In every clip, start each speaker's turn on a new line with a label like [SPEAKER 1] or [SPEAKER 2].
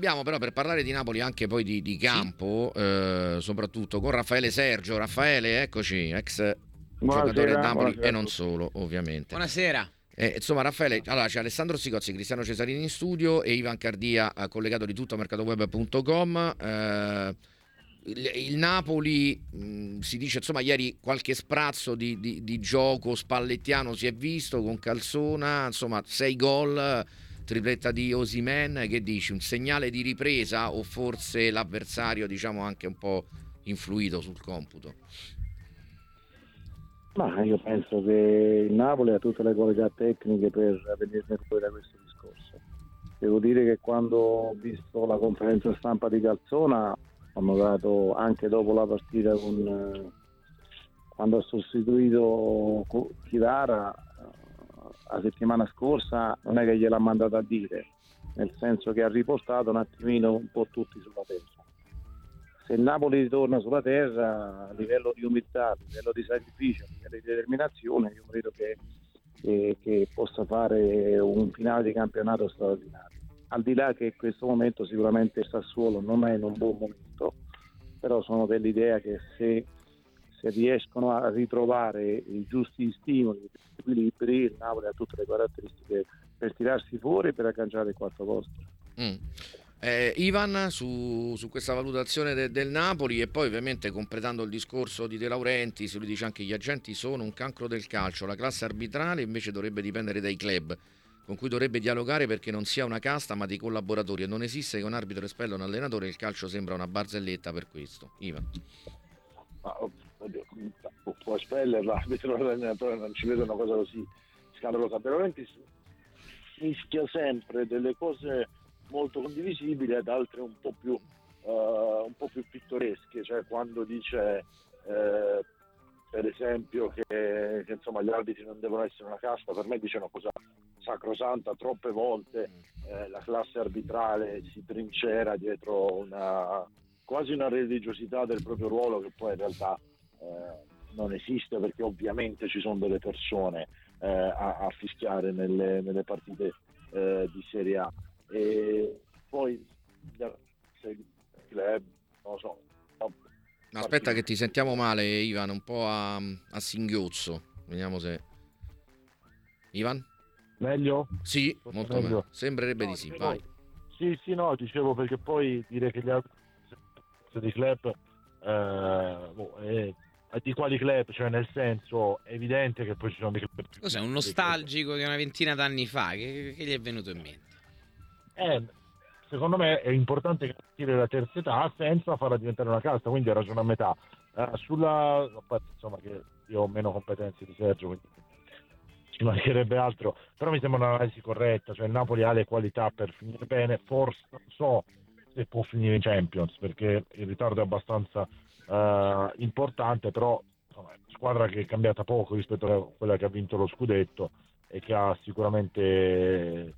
[SPEAKER 1] Abbiamo però per parlare di Napoli anche poi di, di campo, sì. eh, soprattutto con Raffaele Sergio. Raffaele, eccoci, ex buonasera, giocatore Napoli buonasera. e non solo, ovviamente.
[SPEAKER 2] Buonasera.
[SPEAKER 1] Eh, insomma, Raffaele, allora c'è Alessandro Sicozzi, Cristiano Cesarini in studio e Ivan Cardia collegato di tutto a mercatoweb.com. Eh, il, il, Napoli mh, si dice, insomma, ieri qualche sprazzo di, di, di gioco spallettiano si è visto con Calzona, insomma, sei gol tripletta di Osimen, che dici? Un segnale di ripresa o forse l'avversario diciamo anche un po' influito sul computo?
[SPEAKER 3] Ma io penso che il Napoli ha tutte le qualità tecniche per venirne fuori da questo discorso. Devo dire che quando ho visto la conferenza stampa di Calzona ho notato anche dopo la partita con, quando ha sostituito Chivara la settimana scorsa non è che gliel'ha mandato a dire, nel senso che ha riportato un attimino un po' tutti sulla terra. Se il Napoli ritorna sulla terra a livello di umiltà, a livello di sacrificio, a livello di determinazione, io credo che, che, che possa fare un finale di campionato straordinario. Al di là che in questo momento sicuramente il Sassuolo non è in un buon momento, però sono dell'idea che se se riescono a ritrovare i giusti stimoli, gli equilibri, il Napoli ha tutte le caratteristiche per tirarsi fuori e per agganciare il quarto posto.
[SPEAKER 1] Mm. Eh, Ivan su, su, questa valutazione de, del Napoli e poi ovviamente completando il discorso di De Laurenti, lui dice anche che gli agenti sono un cancro del calcio, la classe arbitrale invece dovrebbe dipendere dai club con cui dovrebbe dialogare perché non sia una casta ma dei collaboratori e non esiste che un arbitro espella un allenatore il calcio sembra una barzelletta per questo. Ivan
[SPEAKER 4] può espellerla, l'arbitro l'allenatore non ci vedo una cosa così scandalosa. Veramente mischia sempre delle cose molto condivisibili ad altre un po' più, uh, un po più pittoresche, cioè quando dice eh, per esempio che, che insomma, gli arbitri non devono essere una casta, per me dice una cosa sacrosanta, troppe volte eh, la classe arbitrale si trincera dietro una, quasi una religiosità del proprio ruolo che poi in realtà non esiste perché ovviamente ci sono delle persone eh, a, a, fischiare nelle, nelle partite eh, di Serie A. E poi se il club, non lo so.
[SPEAKER 1] No, aspetta che ti sentiamo male Ivan, un po' a, a singhiozzo. Vediamo se... Ivan?
[SPEAKER 3] Meglio?
[SPEAKER 1] Sì, molto meglio. meglio. Sembrerebbe no, di sì, vai.
[SPEAKER 3] Sì, sì, no, dicevo perché poi dire che gli altri di club eh, boh, è di quali club, cioè nel senso è evidente che poi ci sono dei club.
[SPEAKER 2] Cos'è un nostalgico di una ventina d'anni fa? Che, che gli è venuto in mente?
[SPEAKER 3] Eh, secondo me è importante capire la terza età senza farla diventare una casta, quindi ragione a metà. Uh, sulla insomma che io ho meno competenze di Sergio, quindi ci mancherebbe altro, però mi sembra un'analisi corretta, cioè il Napoli ha le qualità per finire bene, forse non so se può finire in Champions perché il ritardo è abbastanza uh, importante, però insomma, squadra che è cambiata poco rispetto a quella che ha vinto lo scudetto e che ha sicuramente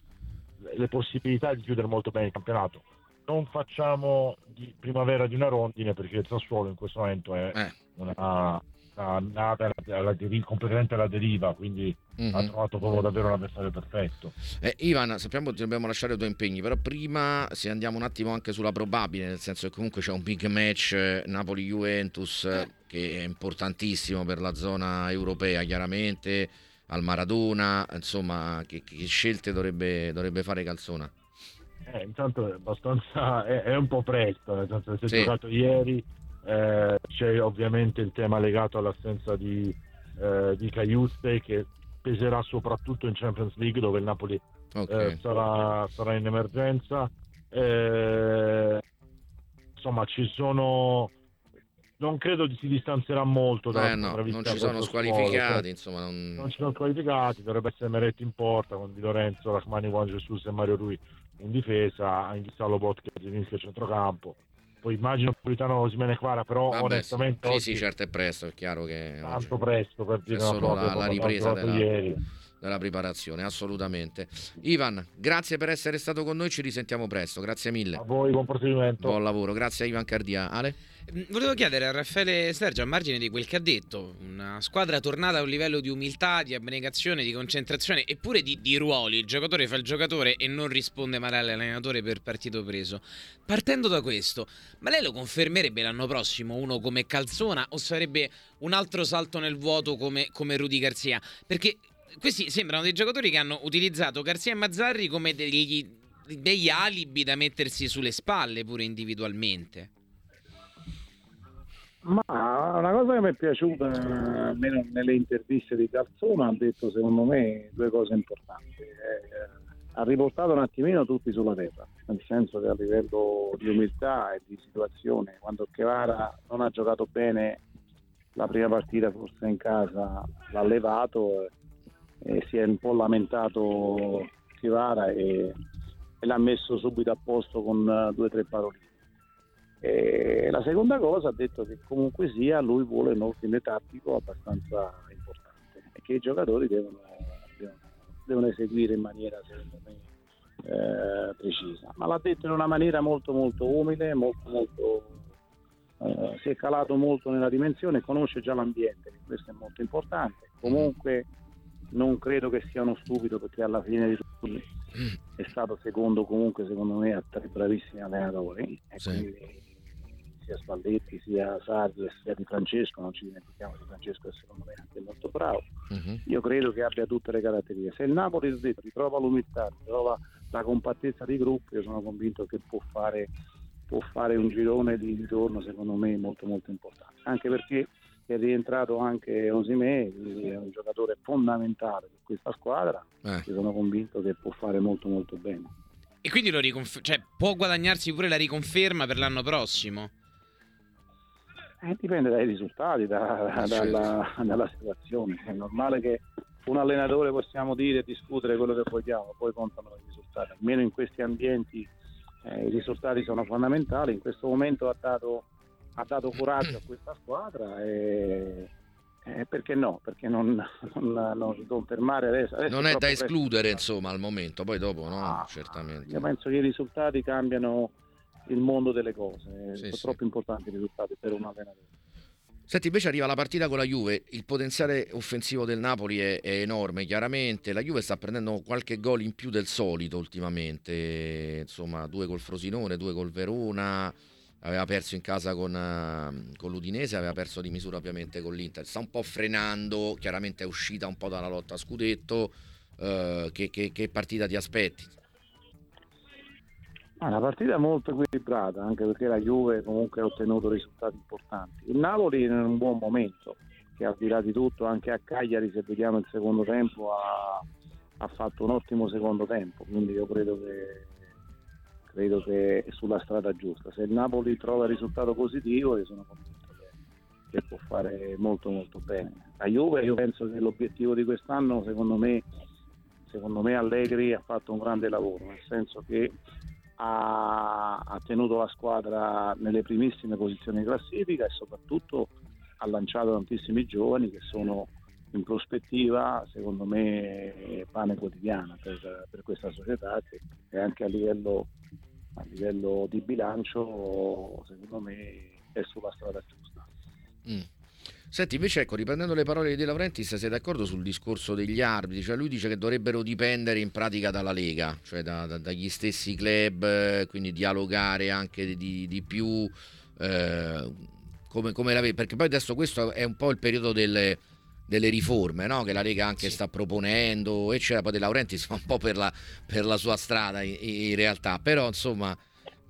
[SPEAKER 3] le possibilità di chiudere molto bene il campionato. Non facciamo di primavera di una rondine perché il Sassuolo in questo momento è eh. una, nata alla deriva, completamente alla deriva, quindi mm-hmm. ha trovato proprio davvero un avversario perfetto.
[SPEAKER 1] Eh, Ivan, sappiamo che dobbiamo lasciare i tuoi impegni, però prima se andiamo un attimo anche sulla probabile, nel senso che comunque c'è un big match eh, Napoli-Juventus eh. che è importantissimo per la zona europea, chiaramente al Maradona, insomma, che, che scelte dovrebbe, dovrebbe fare Calzona?
[SPEAKER 3] Eh, intanto è abbastanza è, è, un po' presto, nel senso che si è sì. giocato ieri eh, c'è ovviamente il tema legato all'assenza di, eh, di Caiuste che peserà soprattutto in Champions League dove il Napoli okay. eh, sarà, sarà, in emergenza. Eh, insomma, ci sono. Non credo si distanzierà molto
[SPEAKER 1] da eh no, non ci sono squalificati, cioè, insomma, non...
[SPEAKER 3] non... ci sono squalificati, dovrebbe essere Meretti in porta con Di Lorenzo, Rachmani, Juan Jesus e Mario Rui in difesa, anche Salobot che è a centrocampo poi immagino Politano Osimene Quara, però Vabbè, onestamente...
[SPEAKER 1] Sì, sì, sì, certo è presto, è chiaro che...
[SPEAKER 3] Tanto presto per dire
[SPEAKER 1] una cosa, la, la ripresa della,
[SPEAKER 3] ieri.
[SPEAKER 1] della preparazione, assolutamente. Ivan, grazie per essere stato con noi, ci risentiamo presto, grazie mille.
[SPEAKER 3] A voi, buon proseguimento.
[SPEAKER 1] Buon lavoro, grazie a Ivan Cardia. Ale?
[SPEAKER 2] Mm, volevo chiedere a Raffaele Sergio, a margine di quel che ha detto, una squadra tornata a un livello di umiltà, di abnegazione, di concentrazione eppure di, di ruoli. Il giocatore fa il giocatore e non risponde male all'allenatore per partito preso. Partendo da questo, ma lei lo confermerebbe l'anno prossimo uno come Calzona o sarebbe un altro salto nel vuoto come, come Rudy Garzia? Perché questi sembrano dei giocatori che hanno utilizzato Garzia e Mazzarri come degli, degli alibi da mettersi sulle spalle pure individualmente.
[SPEAKER 3] Ma una cosa che mi è piaciuta, almeno nelle interviste di Calzona, ha detto secondo me due cose importanti. Eh, ha riportato un attimino tutti sulla terra, nel senso che a livello di umiltà e di situazione, quando Chevara non ha giocato bene la prima partita, forse in casa, l'ha levato e si è un po' lamentato Chivara e, e l'ha messo subito a posto con uh, due o tre paroline. E la seconda cosa ha detto che comunque sia lui vuole un ordine tattico abbastanza importante e che i giocatori devono, devono, devono eseguire in maniera secondo me eh, precisa. Ma l'ha detto in una maniera molto molto umile, molto molto eh, si è calato molto nella dimensione, conosce già l'ambiente, questo è molto importante. Comunque non credo che sia uno stupido perché alla fine di tutto è stato secondo comunque secondo me a tre bravissimi allenatori e sì. quindi sia Spalletti sia Sardi sia Di Francesco non ci dimentichiamo di Francesco che secondo me è anche molto bravo uh-huh. io credo che abbia tutte le caratteristiche se il Napoli ritrova l'umiltà ritrova la compattezza di gruppo io sono convinto che può fare, può fare un girone di ritorno secondo me molto molto importante anche perché è rientrato anche Osimè, è un giocatore fondamentale per questa squadra, eh. sono convinto che può fare molto molto bene.
[SPEAKER 2] E quindi lo riconf- cioè, può guadagnarsi pure la riconferma per l'anno prossimo?
[SPEAKER 3] Eh, dipende dai risultati, da, da, certo. dalla, dalla, situazione. È normale che un allenatore possiamo dire e discutere quello che vogliamo, poi contano i risultati. Almeno in questi ambienti eh, i risultati sono fondamentali. In questo momento ha dato ha dato coraggio a questa squadra e, e perché no? Perché non, non, non riconfermare adesso, adesso
[SPEAKER 1] non è da escludere presto. insomma al momento, poi dopo no,
[SPEAKER 3] ah,
[SPEAKER 1] certamente.
[SPEAKER 3] Io penso che i risultati cambiano il mondo delle cose, sì, sono sì. troppo importanti i risultati per un allenatore.
[SPEAKER 1] Senti, invece arriva la partita con la Juve, il potenziale offensivo del Napoli è, è, enorme, chiaramente. La Juve sta prendendo qualche gol in più del solito ultimamente, insomma, due col Frosinone, due col Verona aveva perso in casa con, uh, con, l'Udinese, aveva perso di misura ovviamente con l'Inter, sta un po' frenando, chiaramente è uscita un po' dalla lotta a scudetto, uh, che, che, che, partita ti aspetti?
[SPEAKER 3] Una partita molto equilibrata, anche perché la Juve comunque ha ottenuto risultati importanti. Il Napoli in un buon momento, che al di là di tutto anche a Cagliari, se vediamo il secondo tempo, ha, ha fatto un ottimo secondo tempo, quindi io credo che credo che è sulla strada giusta. Se il Napoli trova il risultato positivo, io sono convinto che, che può fare molto molto bene. La Juve, io penso che l'obiettivo di quest'anno, secondo me, secondo me Allegri ha fatto un grande lavoro, nel senso che ha, ha tenuto la squadra nelle primissime posizioni di classifica e soprattutto ha lanciato tantissimi giovani che sono in prospettiva secondo me pane quotidiana per, per questa società che è anche a livello a livello di bilancio secondo me è sulla strada giusta.
[SPEAKER 1] Mm. Senti, invece, ecco, riprendendo le parole di De Laurentiis, sei d'accordo sul discorso degli arbitri? Cioè, lui dice che dovrebbero dipendere in pratica dalla Lega, cioè da, da, dagli stessi club, quindi dialogare anche di, di più. Eh, come, come la vedi? Perché poi adesso questo è un po' il periodo delle, delle riforme no? che la Lega anche sì. sta proponendo, eccetera. Poi De Laurentiis fa un po' per la, per la sua strada in, in, realtà, però insomma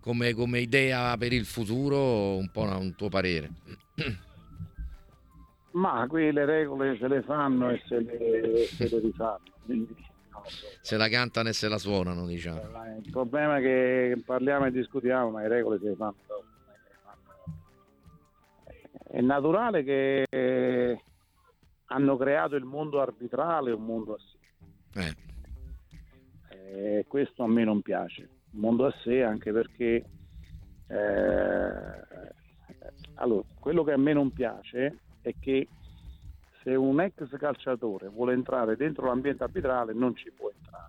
[SPEAKER 1] come, come, idea per il futuro un po' un tuo parere.
[SPEAKER 3] Ma qui le regole se le fanno e se le, se le rifanno, quindi.
[SPEAKER 1] Se la cantano e se la suonano, diciamo.
[SPEAKER 3] Il problema è che parliamo e discutiamo, ma le regole se le fanno. È naturale che hanno creato il mondo arbitrale, un mondo a sé. Eh. Eh, questo a me non piace. Un mondo a sé anche perché eh, allora, quello che a me non piace è che se un ex calciatore vuole entrare dentro l'ambiente arbitrale non ci può entrare.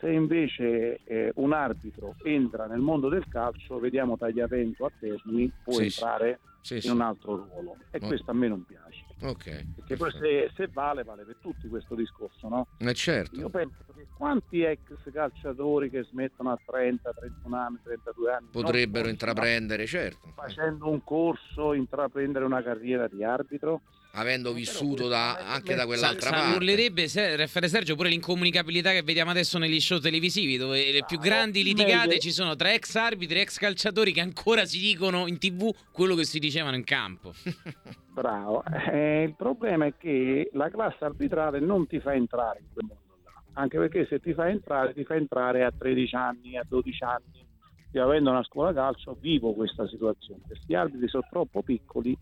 [SPEAKER 3] Se invece eh, un arbitro entra nel mondo del calcio, vediamo Tagliavento a Terni, può
[SPEAKER 1] Sì,
[SPEAKER 3] entrare
[SPEAKER 1] Sì,
[SPEAKER 3] in
[SPEAKER 1] sì.
[SPEAKER 3] un altro ruolo e
[SPEAKER 1] Ok.
[SPEAKER 3] questo a me non piace.
[SPEAKER 1] Ok.
[SPEAKER 3] Perché poi se, se vale, vale per tutti questo discorso, no?
[SPEAKER 1] Eh, certo.
[SPEAKER 3] Io penso che quanti ex calciatori che smettono a 30, 31 anni, 32 anni
[SPEAKER 1] Potrebbero intraprendere, certo.
[SPEAKER 3] facendo un corso, intraprendere una carriera di arbitro?
[SPEAKER 1] Avendo
[SPEAKER 3] Però
[SPEAKER 1] vissuto da- anche da quell'altra
[SPEAKER 2] sa-
[SPEAKER 1] parte.
[SPEAKER 2] annullerebbe, se- Raffaele Sergio, pure l'incomunicabilità che vediamo adesso negli show televisivi, dove le più
[SPEAKER 3] Ah,
[SPEAKER 2] grandi
[SPEAKER 3] meglio-
[SPEAKER 2] litigate ci sono tra ex arbitri e ex calciatori che ancora si dicono in tv quello che si dicevano in campo.
[SPEAKER 3] Bravo. Eh, il problema è che la classe arbitrale non ti fa entrare in quel mondo là. Anche perché se ti fa entrare, ti fa entrare a 13 anni, a 12 anni. Io avendo una scuola calcio vivo questa situazione. Questi arbitri sono troppo piccoli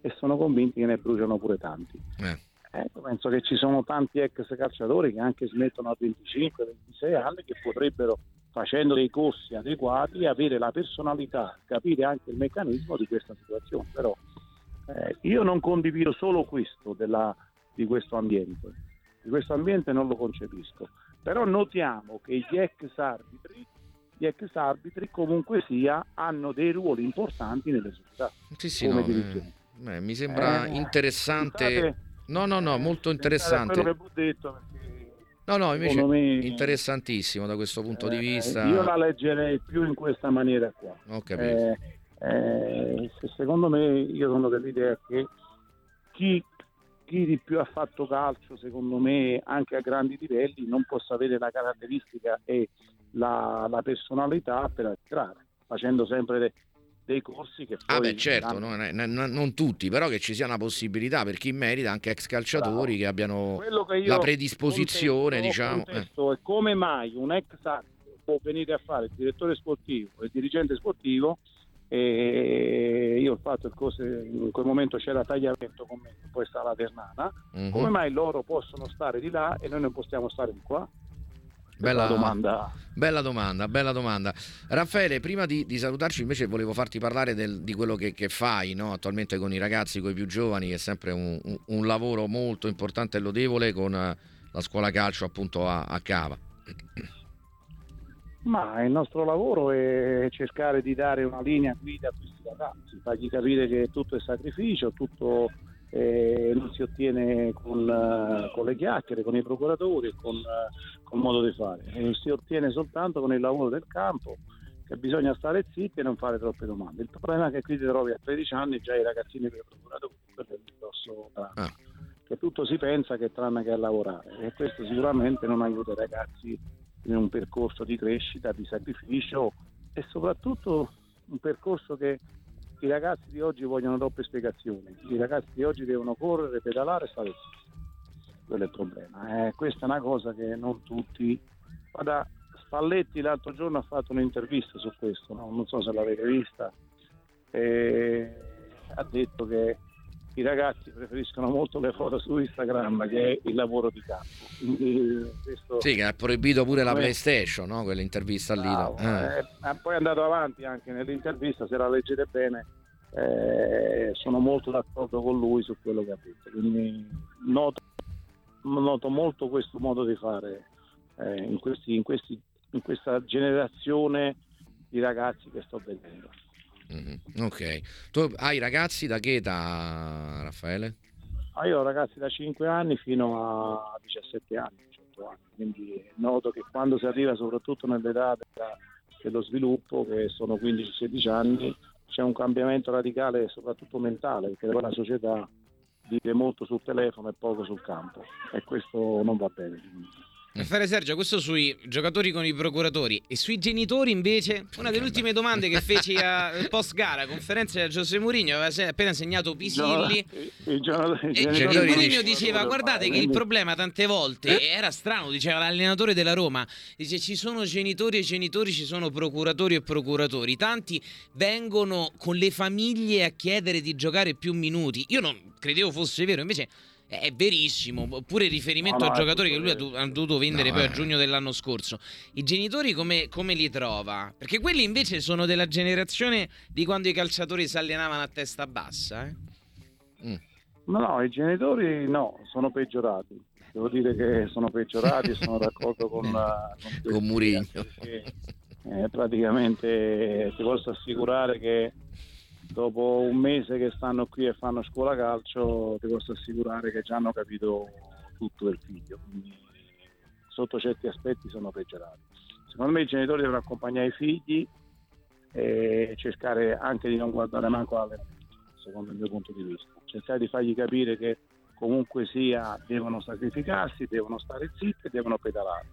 [SPEAKER 3] e sono convinti che ne bruciano pure tanti.
[SPEAKER 1] Eh.
[SPEAKER 3] Eh, io penso che ci sono tanti ex calciatori che anche smettono a 25-26 anni che potrebbero, facendo dei corsi adeguati, avere la personalità, capire anche il meccanismo di questa situazione. Però eh, io non condivido solo questo della- di questo ambiente, di questo ambiente non lo concepisco. Però notiamo che gli ex arbitri, gli ex arbitri comunque sia, hanno dei ruoli importanti nelle società.
[SPEAKER 1] Sì, sì,
[SPEAKER 3] come
[SPEAKER 1] no, eh,
[SPEAKER 3] dirigente.
[SPEAKER 1] Eh, mi sembra
[SPEAKER 3] Eh,
[SPEAKER 1] interessante.
[SPEAKER 3] pensate-
[SPEAKER 1] No, no, no,
[SPEAKER 3] eh,
[SPEAKER 1] molto
[SPEAKER 3] a quello
[SPEAKER 1] interessante.
[SPEAKER 3] che vi ho detto, perché
[SPEAKER 1] No, no, invece
[SPEAKER 3] me-
[SPEAKER 1] interessantissimo da questo punto di
[SPEAKER 3] Eh,
[SPEAKER 1] vista.
[SPEAKER 3] Io la leggerei più in questa maniera qua.
[SPEAKER 1] Ho capito.
[SPEAKER 3] Eh, eh, se- secondo me io sono dell'idea che chi, chi di più ha fatto calcio, secondo me, anche a grandi livelli, non possa avere la caratteristica e la, la personalità per attirare, facendo sempre dei corsi che poi
[SPEAKER 1] Ah beh certo, non, non- non tutti, però che ci sia una possibilità per chi merita, anche ex calciatori
[SPEAKER 3] Bravo.
[SPEAKER 1] che abbiano
[SPEAKER 3] che
[SPEAKER 1] la predisposizione,
[SPEAKER 3] contesto-
[SPEAKER 1] diciamo. eh.
[SPEAKER 3] contesto è come mai un ex può venire a fare il direttore sportivo e il dirigente sportivo e io ho fatto il corso in quel momento c'era Tagliamento con me poi sta la Ternana
[SPEAKER 1] Mhm.
[SPEAKER 3] come mai loro possono stare di là e noi non possiamo stare di qua
[SPEAKER 1] Bella
[SPEAKER 3] la domanda
[SPEAKER 1] Bella domanda, bella domanda. Raffaele, prima di, di salutarci invece volevo farti parlare del- di quello che, che fai no? attualmente con i ragazzi, con i più giovani, che è sempre un, un- un lavoro molto importante e lodevole con eh, la scuola calcio appunto a, a Cava.
[SPEAKER 3] Ma il nostro lavoro è cercare di dare una linea guida a questi ragazzi, fargli capire che tutto è sacrificio, tutto eh, non si ottiene con, eh, con le chiacchiere, con i procuratori, con, eh, col modo di fare, Eh, si ottiene soltanto con il lavoro del campo, che bisogna stare zitti e non fare troppe domande. Il problema è che qui ti trovi a 13 anni già i ragazzini per procuratori, quello è il grosso.
[SPEAKER 1] Ah.
[SPEAKER 3] che tutto si pensa che tranne che a lavorare e questo sicuramente non aiuta i ragazzi in un percorso di crescita, di sacrificio e soprattutto un percorso che i ragazzi di oggi vogliono troppe spiegazioni, i ragazzi di oggi devono correre, pedalare e stare zitti. Quello è il problema. Eh, questa è una cosa che non tutti... Guarda, Spalletti l'altro giorno ha fatto un'intervista su questo, no? non so se l'avete vista, e ha detto che i ragazzi preferiscono molto le foto su Instagram che il lavoro di campo. Quindi, questo-
[SPEAKER 1] Sì, che ha proibito pure la PlayStation, no? quell'intervista lì.
[SPEAKER 3] Bravo,
[SPEAKER 1] Eh.
[SPEAKER 3] eh, ma poi è andato avanti anche nell'intervista, se la leggete bene, eh, sono molto d'accordo con lui su quello che ha detto. Quindi noto, noto molto questo modo di fare eh, in, questi- in questi- in questa generazione di ragazzi che sto vedendo.
[SPEAKER 1] Mhm, Ok. Tu hai ragazzi da che età, Raffaele?
[SPEAKER 3] Ah, io ho ragazzi da 5 anni fino a 17 anni, 18 anni, quindi noto che quando si arriva soprattutto nell'età della- dello sviluppo, che sono 15-16 anni, c'è un cambiamento radicale soprattutto mentale, perché la società vive molto sul telefono e poco sul campo e questo non va bene.
[SPEAKER 2] Raffaele Sergio, questo sui giocatori con i procuratori e sui genitori invece, una delle ultime domande che feci a post gara, conferenza di Giuseppe Mourinho, aveva appena segnato Pisilli.
[SPEAKER 3] I, i giocatori- i
[SPEAKER 2] E
[SPEAKER 3] genitori
[SPEAKER 2] Mourinho diceva: Guardate che il problema tante volte e era strano, diceva l'allenatore della Roma. Dice: Ci sono genitori e genitori, ci sono procuratori e procuratori. Tanti vengono con le famiglie a chiedere di giocare più minuti. Io non credevo fosse vero, invece. È verissimo, oppure il riferimento
[SPEAKER 3] No, no,
[SPEAKER 2] a giocatori che lui ha,
[SPEAKER 3] vero.
[SPEAKER 2] ha dovuto vendere
[SPEAKER 1] No,
[SPEAKER 2] poi
[SPEAKER 1] eh.
[SPEAKER 2] a giugno dell'anno scorso. I genitori come, come li trova? Perché quelli invece sono della generazione di quando i calciatori si allenavano a testa bassa. Eh?
[SPEAKER 1] Mm.
[SPEAKER 3] No, no, i genitori no, sono peggiorati. Devo dire che sono peggiorati e sono d'accordo con, con,
[SPEAKER 1] con Murigno.
[SPEAKER 3] Perché, eh, praticamente ti posso assicurare che dopo un mese che stanno qui e fanno scuola calcio, ti posso assicurare che già hanno capito tutto del figlio. Quindi sotto certi aspetti sono peggiorati. Secondo me i genitori devono accompagnare i figli e cercare anche di non guardare manco l'allenamento, secondo il mio punto di vista. Cercare di fargli capire che comunque sia devono sacrificarsi, devono stare zitti e devono pedalare.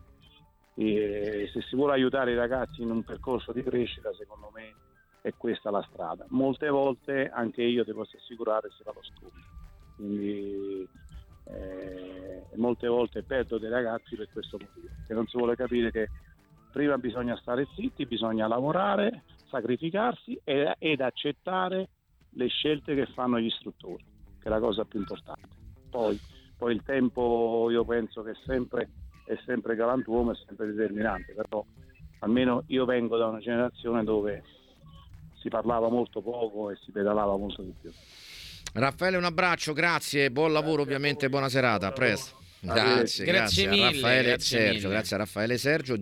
[SPEAKER 3] E se si vuole aiutare i ragazzi in un percorso di crescita, secondo me è questa la strada. Molte volte anche io posso assicurare se la lo scopo. Quindi eh, molte volte perdo dei ragazzi per questo motivo, che non si vuole capire che prima bisogna stare zitti, bisogna lavorare, sacrificarsi ed, ed accettare le scelte che fanno gli istruttori, che è la cosa più importante. Poi, poi il tempo io penso che è sempre, è sempre galantuomo, è sempre determinante, però almeno io vengo da una generazione dove si parlava molto poco e si pedalava molto di più.
[SPEAKER 1] Raffaele un abbraccio, grazie, buon lavoro grazie ovviamente, buona serata, a presto. Grazie,
[SPEAKER 2] grazie, grazie,
[SPEAKER 1] mille,
[SPEAKER 2] a Raffaele
[SPEAKER 1] grazie
[SPEAKER 2] Sergio,
[SPEAKER 1] mille. grazie a Raffaele Sergio.